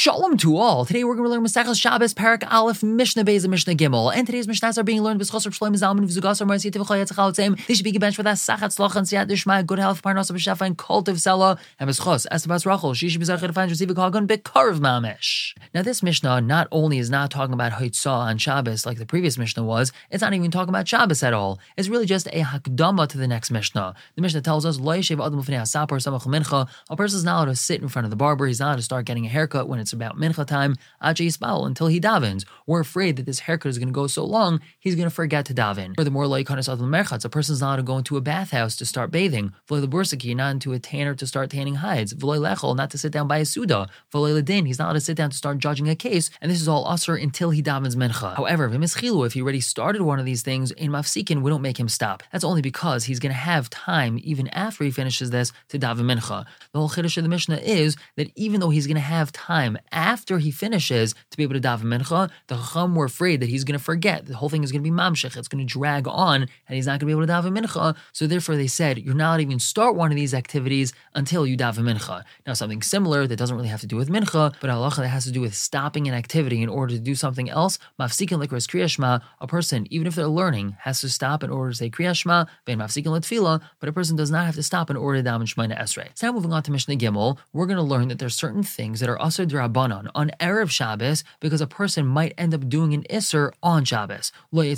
Shalom to all. Today we're going to learn Masechas Shabbos, Perek Aleph, Mishnah Beis, and Mishnah Gimel. And today's Mishnahs are being learned B'schos Shloim Zalman V'zugas Marzi Tivchol Yitzchal Tzim. They should be bench with us Sachat Sloch and Siyat Dishma, good health, Parnas of Shafa, and Cult of Sela, and B'schos Estabas Rachel. She should be Zachar to find Receive Kagon Bekarv Mamish. Now this Mishnah not only is not talking about Hoitzah on Shabbos like the previous Mishnah was, it's not even talking about Shabbos at all. It's really just a hakdama to the next Mishnah. The Mishnah tells us Lo Yeshev Adam L'fnei Hasapar Samach Mincha. A person is not allowed to sit in front of the barber. He's not allowed to start getting a haircut when it's about Mincha time time until he davens. We're afraid that this haircut is going to go so long, he's going to forget to daven. Furthermore, like merchatz, a person's not to go into a bathhouse to start bathing. V'loy bursaki, not into a tanner to start tanning hides. V'loy lechel, not to sit down by a suda. V'loy ledin, he's not allowed to sit down to start judging a case. And this is all usher until he davens mincha. However, if he already started one of these things in mafsikin, we don't make him stop. That's only because he's going to have time even after he finishes this to daven mincha. The whole chiddush of the Mishnah is that even though he's going to have time after he finishes to be able to daven mincha, the chacham were afraid that he's going to forget. The whole thing is going to be mamshech. It's going to drag on, and he's not going to be able to daven mincha. So therefore, they said you're not even start one of these activities until you daven mincha. Now, something similar that doesn't really have to do with mincha, but halacha that has to do with stopping an activity in order to do something else. Mafsikin likras kriyashma. A person, even if they're learning, has to stop in order to say kriyashma. Ben mafsikin letfila. But a person does not have to stop in order to daven shmona esrei. So now moving on to Mishnah Gimel, we're going to learn that there's certain things that are asur drabanan on Erev Shabbos because a person might end up doing an Isser on Shabbos. A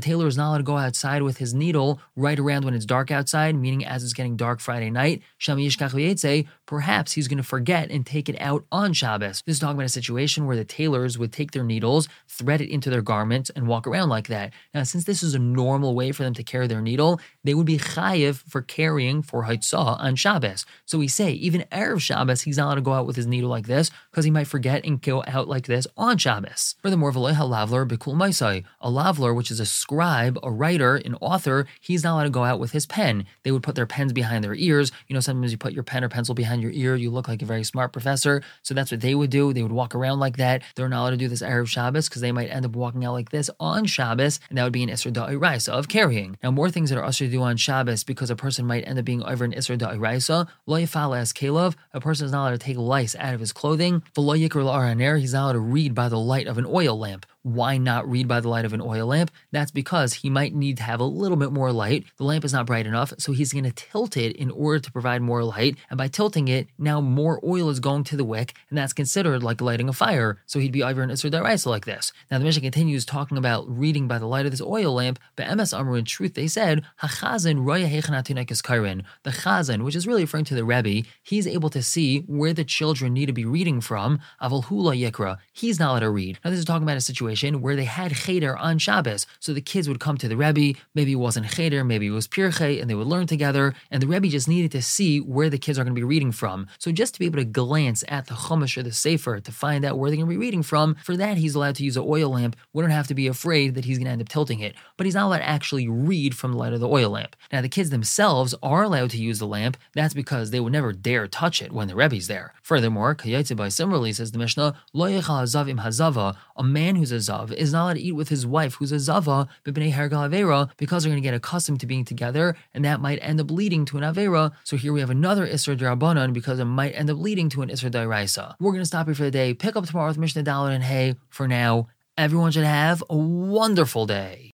tailor is not allowed to go outside with his needle right around when it's dark outside, meaning as it's getting dark Friday night. Perhaps he's going to forget and take it out on Shabbos. This is talking about a situation where the tailors would take their needles, thread it into their garments, and walk around like that. Now, since this is a normal way for them to carry their needle, they would be chayiv for carrying for Haitzah on Shabbos. So we say, even Erev Shabbos, he's not allowed to go out with his needle like this because he might forget and go out like this on Shabbos. Furthermore, lavler bikul maisai, a lavler, which is a scribe, a writer, an author, he's not allowed to go out with his pen. They would put their pens behind their ears. You know, sometimes you put your pen or pencil behind your ear, you look like a very smart professor. So that's what they would do. They would walk around like that. They're not allowed to do this Erev Shabbos because they might end up walking out like this on Shabbos, and that would be an Isra Da'iraisa of carrying. Now, more things that are usher to do on Shabbos because a person might end up being over an Isra Da'iraisa. Lo Yafala as Kalov, a person is not allowed to take lice out of his clothing. He's allowed to read by the light of an oil lamp. Why not read by the light of an oil lamp? That's because he might need to have a little bit more light. The lamp is not bright enough, so he's going to tilt it in order to provide more light. And by tilting it, now more oil is going to the wick, and that's considered like lighting a fire. So he'd be over an Isser Daraisa like this. Now the Mishnah continues talking about reading by the light of this oil lamp, but Emes Amru in truth they said, Hachazin Kairin. The Chazan, which is really referring to the Rebbe, he's able to see where the children need to be reading from. Aval Hula Yikra. He's not allowed to read. Now this is talking about a situation situation where they had cheder on Shabbos. So the kids would come to the Rebbe, maybe it wasn't cheder, maybe it was pirche, and they would learn together. And the Rebbe just needed to see where the kids are going to be reading from. So just to be able to glance at the Chumash or the Sefer to find out where they're going to be reading from, for that he's allowed to use an oil lamp. We don't have to be afraid that he's going to end up tilting it. But he's not allowed to actually read from the light of the oil lamp. Now the kids themselves are allowed to use the lamp. That's because they would never dare touch it when the Rebbe's there. Furthermore, Kayetze by similarly says the Mishnah, Lo im hazava, a man who's a zav is not allowed to eat with his wife, who's a zava, b'bnei hergal avera, because they're going to get accustomed to being together, and that might end up leading to an avera. So here we have another isra derabanan because it might end up leading to an isra deraisa. We're going to stop here for the day. Pick up tomorrow with Mishnah Dalet and Hey. For now, everyone should have a wonderful day.